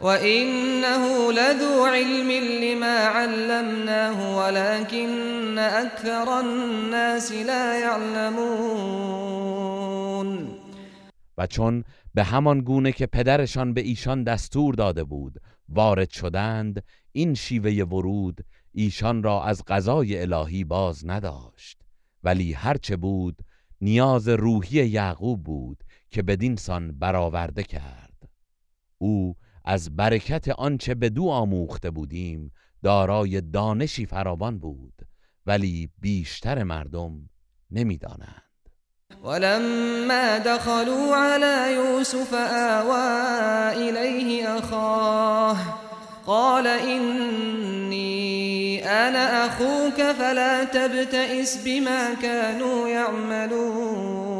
وإنه لذو علم لما علمناه ولكن أكثر الناس لا يعلمون و چون به همان گونه که پدرشان به ایشان دستور داده بود وارد شدند این شیوه ورود ایشان را از قضای الهی باز نداشت. ولی هرچه بود نیاز روحی یعقوب بود که بدین سان برآورده کرد. او از برکت آنچه به دو آموخته بودیم دارای دانشی فراوان بود ولی بیشتر مردم نمی‌دانند. ولما دخلوا على يوسف آوى إليه أخاه قال إني أنا أخوك فلا تبتئس بما كانوا يعملون.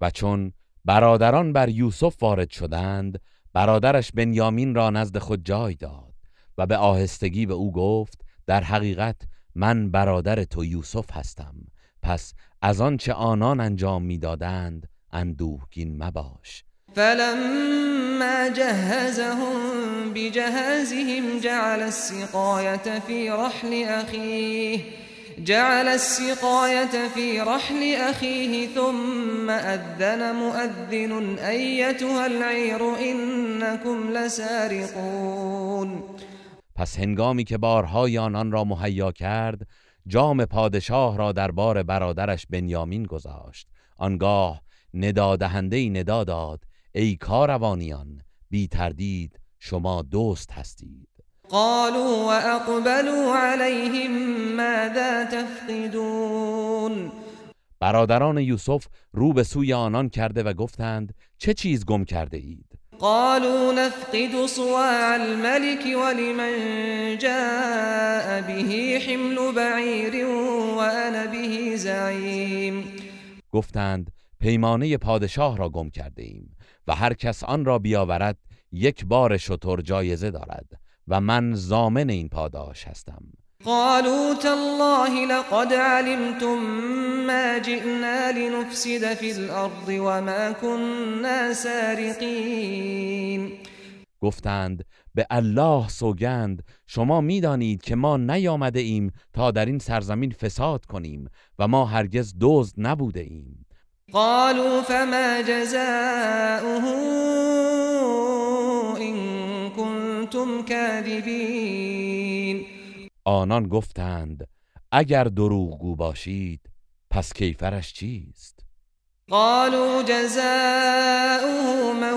و چون برادران بر یوسف وارد شدند برادرش بنیامین را نزد خود جای داد و به آهستگی به او گفت در حقیقت من برادر تو یوسف هستم پس از آنچه آنان انجام می‌دادند اندوهگین مباش. فلما جهزهم بجهازهم جعل السقاية في رحل أخيه. جعل السقاية في رحل أخيه ثم أذن مؤذن أيتها العير إنكم لسارقون. پس هنگامی که بارهای آنان را مهیا کرد جام پادشاه را در بار برادرش بنیامین گذاشت. آنگاه ندادهنده ای ندا داد ای کاروانیان بی تردید شما دوست هستید. قالوا وأقبلوا عليهم ماذا تفقدون؟ برادران یوسف رو به سوی آنان کرده و گفتند چه چیز گم کرده اید؟ قالوا نفقد صواع الملك ولمن جاء به حمل بعير وأنا به زعيم. گفتند پیمانه پادشاه را گم کرده ایم و هر کس آن را بیاورد یک بار شتر جایزه دارد. و من زامن این پاداش هستم. قالوا تالله لقد علمتم ما جئنا لنفسد في الأرض وما كنا سارقين. گفتند به الله سوگند شما می‌دانید که ما نیامده ایم تا در این سرزمین فساد کنیم و ما هرگز دزد نبوده ایم. قالوا فما جزاؤه كنتم كاذبين آنان گفتند اگر دروغگو باشید پس کیفرش چیست؟ قالوا جزاؤه من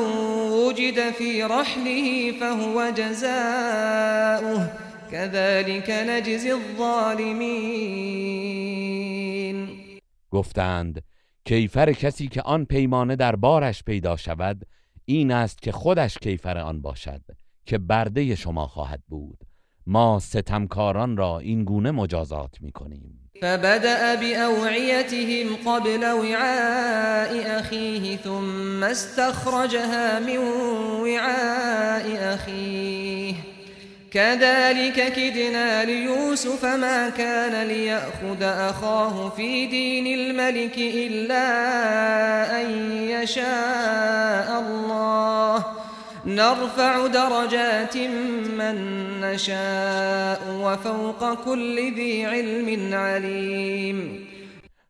وجد في رحله فهو جزاؤه كذلك نجزي الظالمين گفتند کیفر کسی که آن پیمانه در بارش پیدا شود این است که خودش کیفر آن باشد. که برده شما خواهد بود. ما ستمکاران را این گونه مجازات می کنیم فبدأ بأوعيتهم قبل وعاء أخيه ثم استخرجها من وعاء أخيه. كذلك كدنا ليوسف ما كان ليأخذ أخاه في دين الملك إلا أن يشاء الله. نرفع درجات من نشاء وفوق كل ذي علم عليم.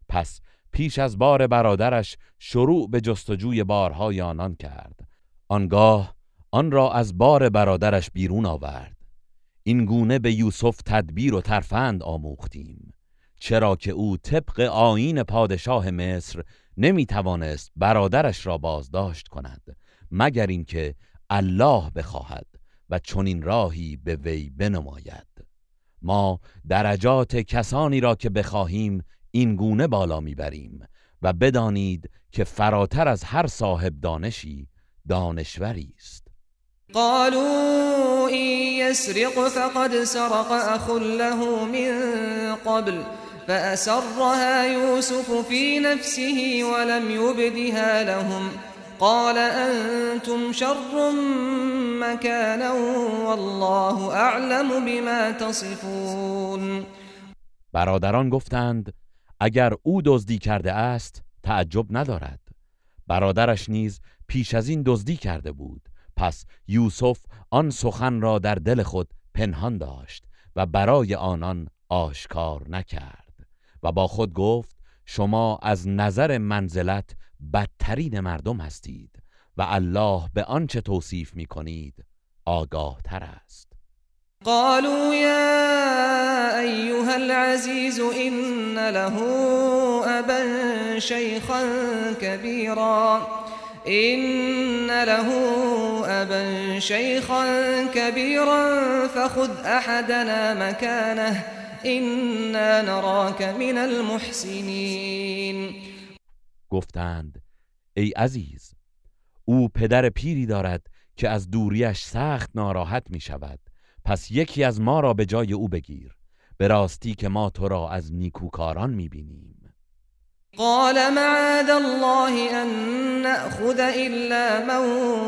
پس پیش از بار برادرش شروع به جستجوی بارهای آنان کرد. آنگاه آن را از بار برادرش بیرون آورد. این گونه به یوسف تدبیر و ترفند آموختیم. چرا که او طبق آیین پادشاه مصر نمی توانست برادرش را بازداشت کند مگر اینکه الله بخواهد و چنین راهی به وی بنماید. ما درجات کسانی را که بخواهیم این گونه بالا می‌بریم و بدانید که فراتر از هر صاحب دانشی دانشوری است. قالوا إن يسرق فقد سرق أخ له من قبل فأسرها يوسف في نفسه ولم يبدها لهم قال أنتم شر مكانا والله أعلم بما تصفون. برادران گفتند اگر او دزدی کرده است تعجب ندارد. برادرش نیز پیش از این دزدی کرده بود. پس یوسف آن سخن را در دل خود پنهان داشت و برای آنان آشکار نکرد و با خود گفت شما از نظر منزلت بدترین مردم هستید و الله به آنچه توصیف می کنید آگاه تر است. قالوا يا أيها العزيز إن له أبا شيخا كبيرا. إن له أبا شيخا كبيرا فخذ أحدنا مكانه. إنا نراك من المحسنين. گفتند ای عزیز او پدر پیری دارد که از دوریش سخت ناراحت می شود پس یکی از ما را به جای او بگیر. به راستی که ما تو را از نیکوکاران می بینیم قال معاذ الله أن نأخذ إلا من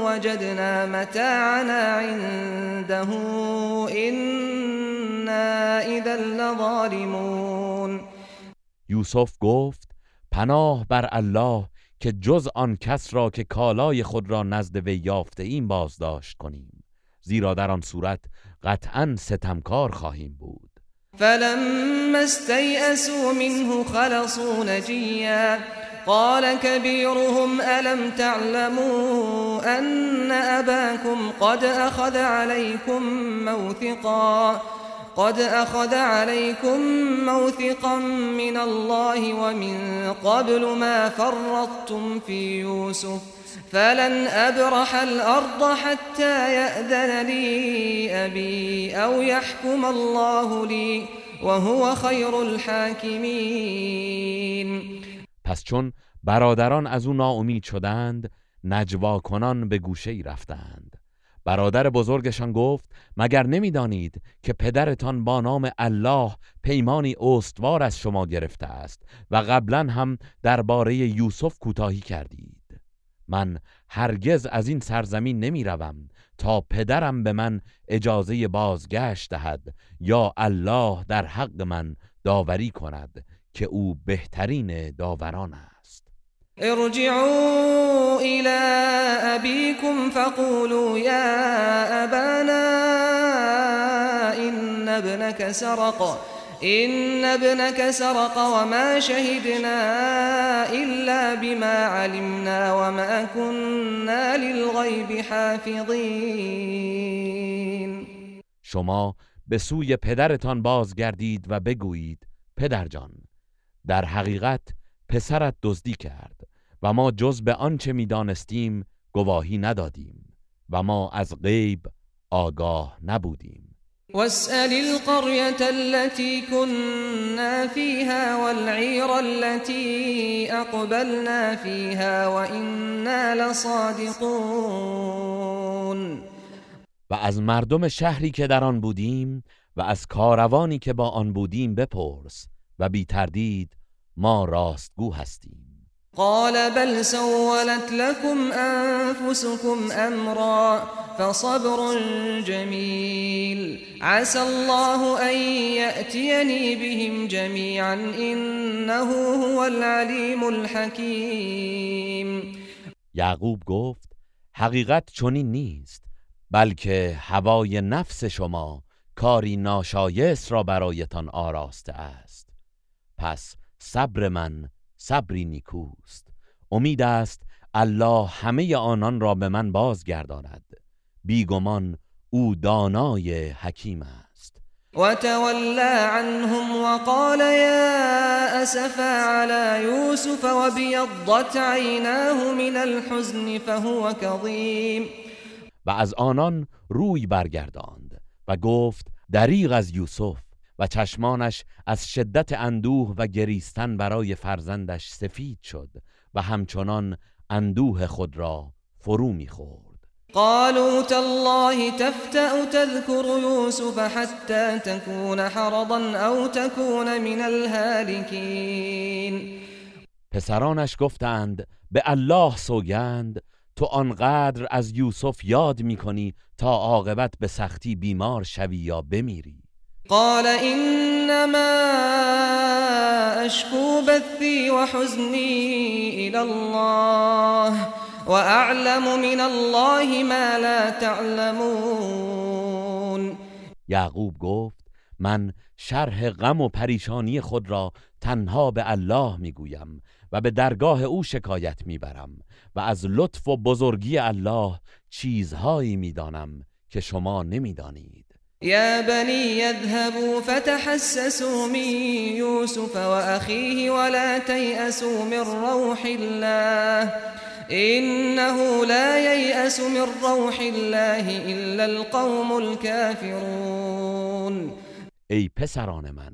وجدنا متاعنا عنده. إنا إذا لظالمون. یوسف گفت پناه بر الله که جز آن کس را که کالای خود را نزد وی یافته این بازداشت کنیم. زیرا در آن صورت قطعا ستمکار خواهیم بود. فلما استيئسوا منه خلصوا نجيا قال كبيرهم ألم تعلموا أن أباكم قد أخذ عليكم موثقا؟ قد أخذ عليكم موثقا من الله ومن قبل ما فرطتم في يوسف فلن أبرح الأرض حتى يأذن لي أبي أو يحكم الله لي وهو خير الحاكمين. پس چون برادران از أو ناامید شدند نجوا کنان به گوشه ای رفتند. برادر بزرگشان گفت مگر نمی‌دانید که پدرتان با نام الله پیمانی استوار از شما گرفته است و قبلا هم درباره یوسف کوتاهی کردید؟ من هرگز از این سرزمین نمی روم تا پدرم به من اجازه بازگشت دهد یا الله در حق من داوری کند که او بهترین داوران است. ارجعوا الى ابيكم فقولوا يا ابانا ان ابنك سرق إن ابنك سرق وما شهدنا إلا بما علمنا وما كنا للغيب حافظين. شما به سوی پدرتان بازگردید و بگویید پدرجان در حقیقت پسرت دزدی کرد. و ما جز به آنچه می‌دانستیم گواهی ندادیم و ما از غیب آگاه نبودیم. واسأل القرية التي كنا فيها والعير التي أقبلنا فيها وإنا لصادقون. و از مردم شهری که در آن بودیم و از کاروانی که با آن بودیم بپرس و بی تردید ما راستگو هستیم. قال بل سولت لكم أنفسكم أمرا فصبر جميل. عسى الله أن يأتيني بهم جميعا إنه هو العليم الحكيم. یعقوب گفت حقیقت چنین نیست بلکه هوای نفس شما کاری ناشایست را برایتان آراسته است. پس صبر من صبری نیکوست. امید است الله همه آنان را به من بازگرداند. بیگمان او دانای حکیم است. وتولى عنهم وقال يا أسفا على يوسف وبيضت عيناه من الحزن فهو كظيم و از آنان روی برگرداند و گفت دریغ از یوسف. و چشمانش از شدت اندوه و گریستن برای فرزندش سفید شد و همچنان اندوه خود را فرو می‌خورد قالوا تالله تفتأ تذكر يوسف حتى تكون حرضا او تكون من الهالكين. پسرانش گفتند به الله سوگند تو آنقدر از یوسف یاد می‌کنی تا عاقبت به سختی بیمار شوی یا بمیری؟ قال انما اشكو بثي وحزني الى الله واعلم من الله ما لا تعلمون. یعقوب گفت من شرح غم و پریشانی خود را تنها به الله می‌گویم و به درگاه او شکایت می‌برم و از لطف و بزرگی الله چیزهایی می‌دانم که شما نمی‌دانید. يا بني يذهبوا فتحسسوا من يوسف وأخيه ولا تيأسوا من روح الله إنه لا ييأس من روح الله إلا القوم الكافرون. ای پسران من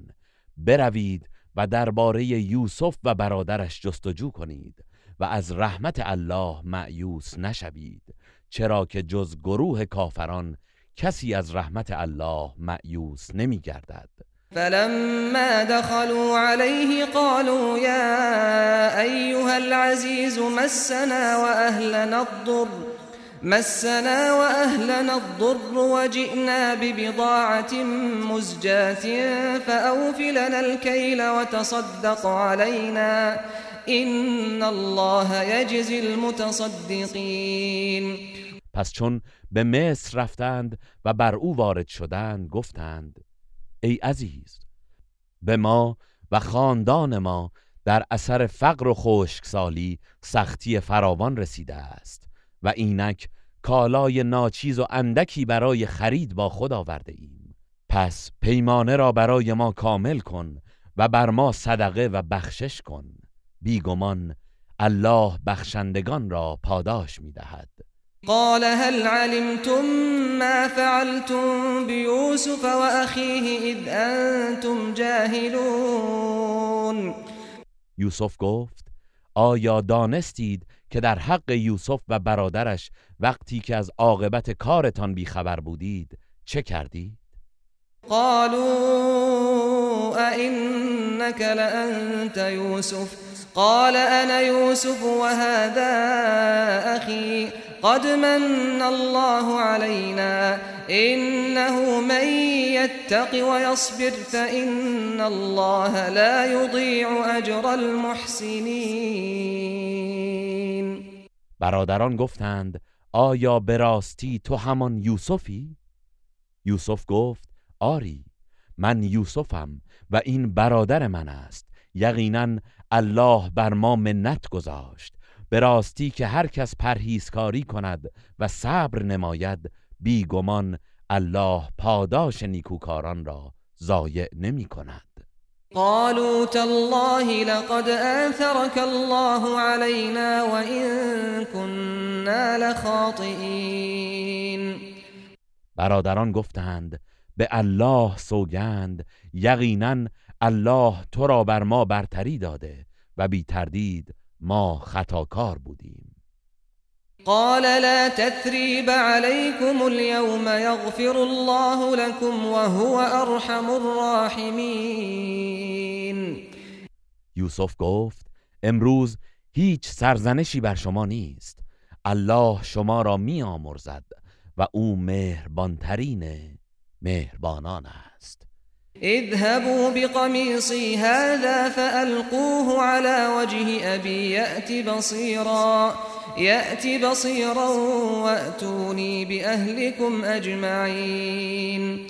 بروید و درباره یوسف و برادرش جستجو کنید و از رحمت الله معیوس نشوید چرا که جز گروه کافران کسی از رحمت الله معیوس نمی گردد فلما دخلوا عليه قالوا يا أيها العزيز مسنا وأهلنا الضر مسنا وأهلنا الضر وجئنا ببضاعة مزجاة فأوف لنا الكيل وتصدق علينا إن الله يجزي المتصدقين. پس چون به مصر رفتند و بر او وارد شدند گفتند ای عزیز به ما و خاندان ما در اثر فقر و خشکسالی سختی فراوان رسیده است و اینک کالای ناچیز و اندکی برای خرید با خود آورده ایم. پس پیمانه را برای ما کامل کن و بر ما صدقه و بخشش کن. بیگمان الله بخشندگان را پاداش می‌دهد. قال هل علمتم ما فعلتم بيوسف وأخيه إذ أنتم جاهلون؟ یوسف گفت آیا دانستید که در حق یوسف و برادرش وقتی که از عاقبت کارتان بیخبر بودید چه کردید؟ قالوا أئنك لأنت يوسف؟ قال أنا يوسف وهذا أخي. قد من الله علينا إنه من يتق ويصبر فإن الله لا يضيع أجر المحسنين. برادران گفتند آیا به راستی تو همان یوسفی؟ یوسف گفت آری من یوسفم و این برادر من است. یقینا الله بر ما منت گذاشت. به راستی که هر کس پرهیزکاری کند و صبر نماید بیگمان الله پاداش نیکوکاران را ضایع نمی کند. قالوا تالله لقد آثرك الله علينا وإن كنا لخاطئين. برادران گفتند به الله سوگند یقینا الله تو را بر ما برتری داده و بی تردید ما خطاکار بودیم. قال لا تثريب عليكم اليوم يغفر الله لكم وهو ارحم الراحمين. یوسف گفت امروز هیچ سرزنشی بر شما نیست. الله شما را می آمرزد و او مهربانترین مهربانان است. اذهبوا بقميصي هذا فألقوه على وجه أبي يأت بصيرا يأت بصيرا وأتوني بأهلكم أجمعين.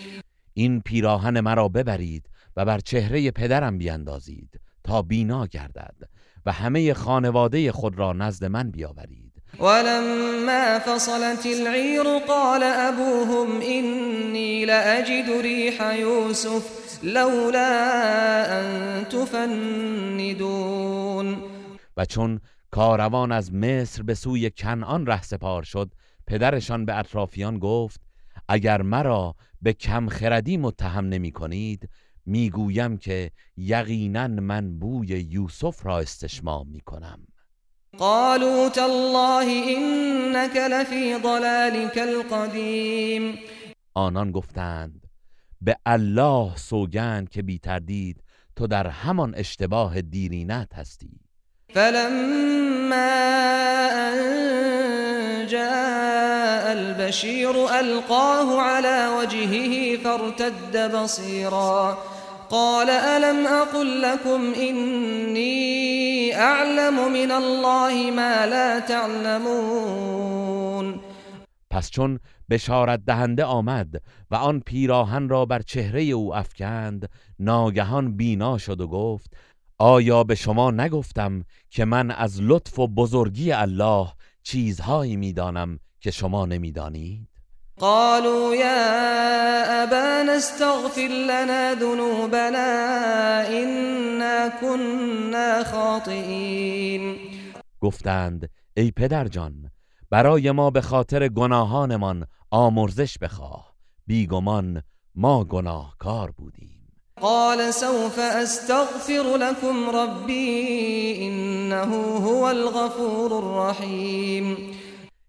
این پیراهن مرا ببرید و بر چهره پدرم بیندازید تا بینا گردد و همه خانواده خود را نزد من بیاورید. ولما فصلت العير قال أبوهم إني لأجد ريح يوسف لولا أن تفندون. و چون کاروان از مصر به سوی کنعان رهسپار شد پدرشان به اطرافیان گفت اگر مرا به کم خردی متهم نمی کنید می‌گویم که یقینا من بوی یوسف را استشمام می کنم. قالوا تالله إنك لفي ضلالك القديم. آنان گفتند به الله سوگند که بی تردید تو در همان اشتباه دیرینت هستی. فلما أن جاء البشير ألقاه على وجهه فارتد بصيرا. قال ألم أقل لكم إني أعلم من الله ما لا تعلمون پس چون بشارت دهنده آمد و آن پیراهن را بر چهره او افکند ناگهان بینا شد و گفت آیا به شما نگفتم که من از لطف و بزرگی الله چیزهایی می‌دانم که شما نمی‌دانید؟ قالوا يا أبانا استغفر لنا ذنوبنا إنا كنا خاطئين. گفتند ای پدرجان برای ما به خاطر گناهانمان آمرزش بخواه. بیگمان ما گناهکار بودیم. قال سوف استغفر لكم ربي انه هو الغفور الرحیم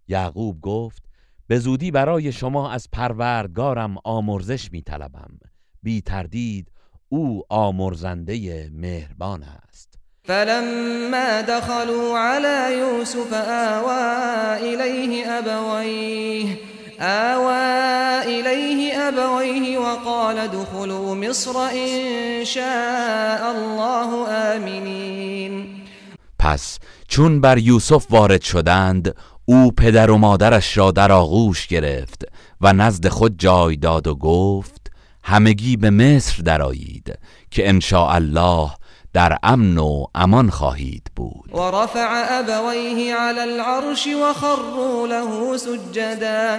یعقوب گفت به زودی برای شما از پروردگارم آمرزش می طلبم بی تردید او آمرزنده مهربان است. فلما دخلوا على يوسف آوى إليه أبويه آوى إليه أبويه وقال دخلوا مصر إن شاء الله آمنين. پس چون بر یوسف وارد شدند او پدر و مادرش را در آغوش گرفت و نزد خود جای داد و گفت همگی به مصر درآیید که ان الله در امن و امان خواهید بود. و رفع ابويه على العرش وخروا له سجدا.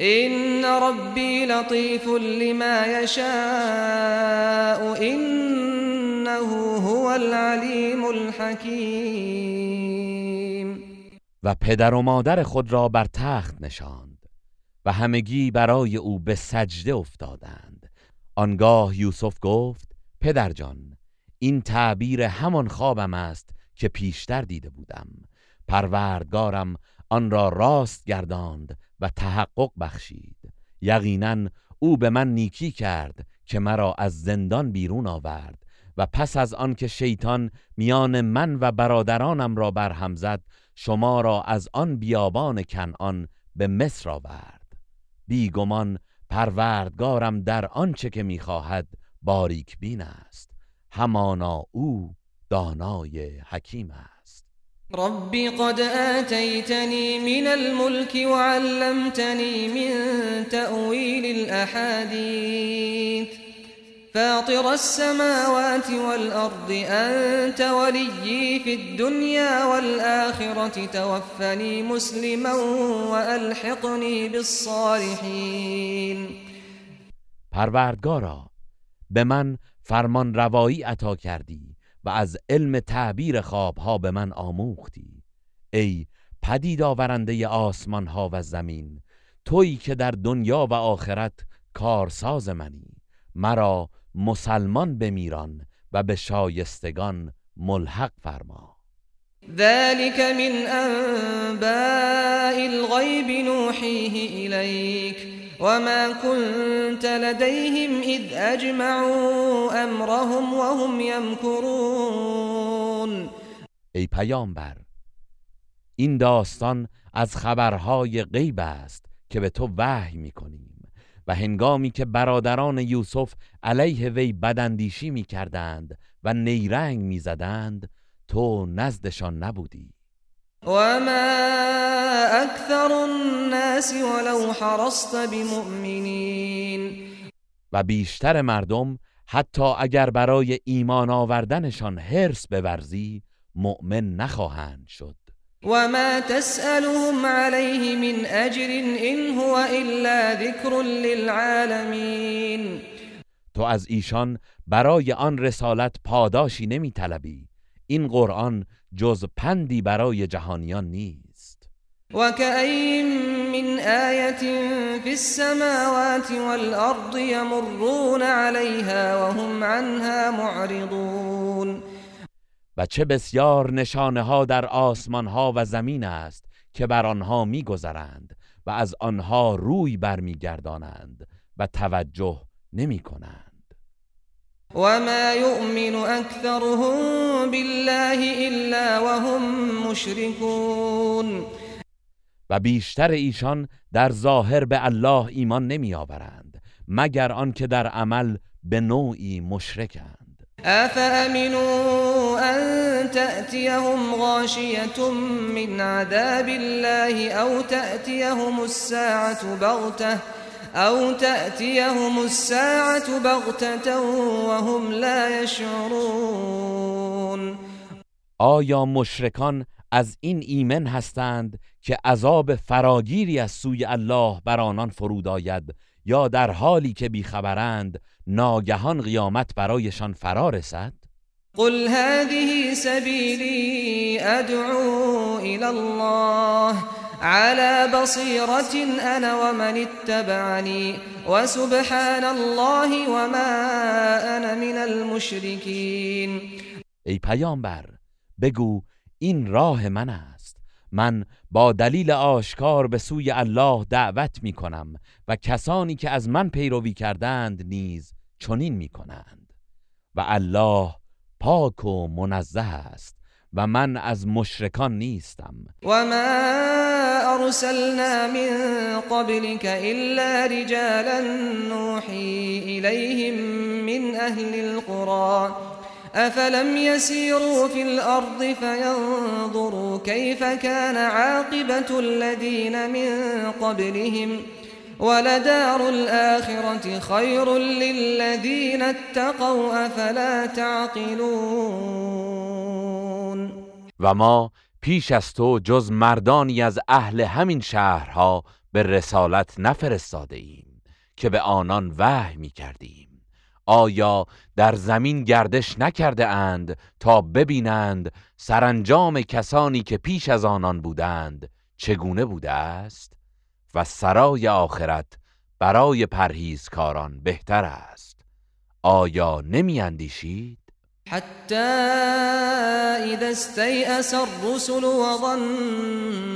إن ربي لطيف لما يشاء إنه هو العليم الحكيم. و پدر و مادر خود را بر تخت نشاند و همگی برای او به سجده افتادند. آنگاه یوسف گفت پدرجان این تعبیر همان خوابم است که پیشتر دیده بودم. پروردگارم آن را راست گرداند و تحقق بخشید. یقینا او به من نیکی کرد که مرا از زندان بیرون آورد و پس از آنکه شیطان میان من و برادرانم را برهم زد شما را از آن بیابان کنعان به مصر آورد. بیگمان پروردگارم در آنچه که می‌خواهد باریک بین است. همانا او دانای حکیم است. ربي قد آتيتني من الملك وعلمتني من تأويل الأحاديث. فاطر السماوات والأرض أنت وليي في الدنيا والآخرة توفني مسلما وألحقني بالصالحين. پروردگارا به من فرمان روایی عطا کردی. و از علم تعبیر خوابها به من آموختی. ای پدید آورنده آسمان ها و زمین تویی که در دنیا و آخرت کارساز منی. مرا مسلمان بمیران و به شایستگان ملحق فرما. ذلك من انباء الغیب نوحیه الیک. وما كنت لديهم إذ أجمعوا أمرهم وهم يمكرون. ای پیامبر این داستان از خبرهای غیب است که به تو وحی می‌کنیم و هنگامی که برادران یوسف علیه وی بداندیشی می‌کردند و نیرنگ می‌زدند تو نزدشان نبودی. وما اكثر الناس ولو حرصت بمؤمنین و بیشتر مردم حتی اگر برای ایمان آوردنشان حرس بورزی مؤمن نخواهند شد. وما تسألهم عليه من أجر إن هو إلا ذكر للعالمين. تو از ایشان برای آن رسالت پاداشی نمی طلبی این قرآن جز پندی برای جهانیان نیست. وكأين من آية في السماوات والأرض يمرون عليها وهم عنها معرضون. و چه بسیار نشانه ها در آسمان ها و زمین است که بر آنها میگذرند و از آنها روی برمیگردانند و توجه نمی کنند وما يؤمن أكثرهم بالله إلا وهم مشركون. و بیشتر ایشان در ظاهر به الله ایمان نمی آورند مگر آنکه در عمل به نوعی مشرکند. أفأمنوا أن تأتيهم غاشية من عذاب الله أو تأتيهم الساعة بغتة أو تأتيهم الساعة بغتة وهم لا يشعرون. آیا مشرکان از این ایمن هستند که عذاب فراگیری از سوی الله بر آنان فرود آید یا در حالی که بیخبرند ناگهان قیامت برایشان فرا رسد؟ قل هذه سبيلي أدعو إلى الله. على بصيرة أنا ومن اتبعني وسبحان الله وما أنا من المشركين. ای پیامبر بگو این راه من است. من با دلیل آشکار به سوی الله دعوت می کنم و کسانی که از من پیروی کردند نیز چنین می کنند. و الله پاک و منزه است. و من از مشرکان نیستم. و ما ارسلنا من قبلك الا رجالا نوحي اليهم من أهل القرى افلم يسيروا في الأرض فينظروا كيف كان عاقبة الذين من قبلهم. ولدار الآخرة خير للذين اتقوا افلا تعقلون؟ و ما پیش از تو جز مردانی از اهل همین شهرها به رسالت نفرستاده ایم که به آنان وحی می کردیم. آیا در زمین گردش نکرده اند تا ببینند سرانجام کسانی که پیش از آنان بودند چگونه بوده است؟ و سرای آخرت برای پرهیزکاران بهتر است. آیا نمی اندیشید؟ حتی اذا استيأس الرسل وظنوا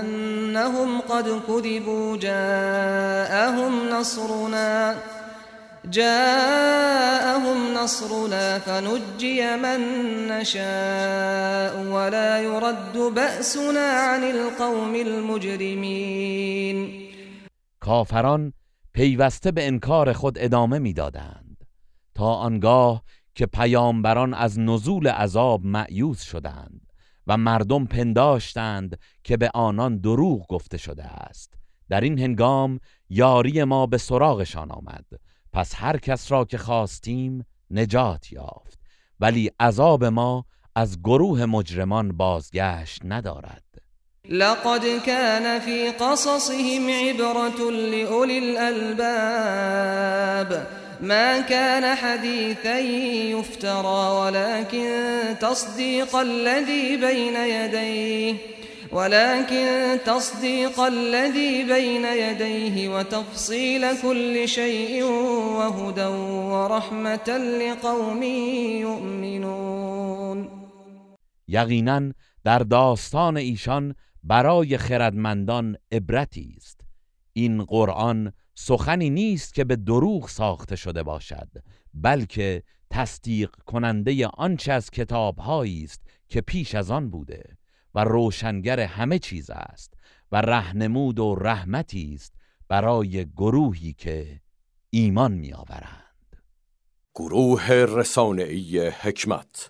انهم قد كذبوا جاءهم نصرنا جاءهم نصرنا فنجي من نشاء ولا يرد بأسنا عن القوم المجرمين. کافران پیوسته به انکار خود ادامه می‌دادند. تا آنگاه که پیامبران از نزول عذاب معیوز شدند و مردم پنداشتند که به آنان دروغ گفته شده است. در این هنگام یاری ما به سراغشان آمد. پس هر کس را که خواستیم نجات یافت. ولی عذاب ما از گروه مجرمان بازگشت ندارد. لقد كان في قصصهم عبرة لأولي الألباب. ما كان حديثا يفترى ولكن تصديق الذي بين يديه ولكن تصديق الذي بين يديه وتفصيل كل شيء وهدى ورحمة لقوم يؤمنون. یقینا در داستان ایشان برای خردمندان عبرتی است. این قرآن سخنی نیست که به دروغ ساخته شده باشد بلکه تصدیق کننده آنچه از کتابهایی است که پیش از آن بوده و روشنگر همه چیز است و رهنمود و رحمتی است برای گروهی که ایمان میآورند. گروه رسانه‌ای حکمت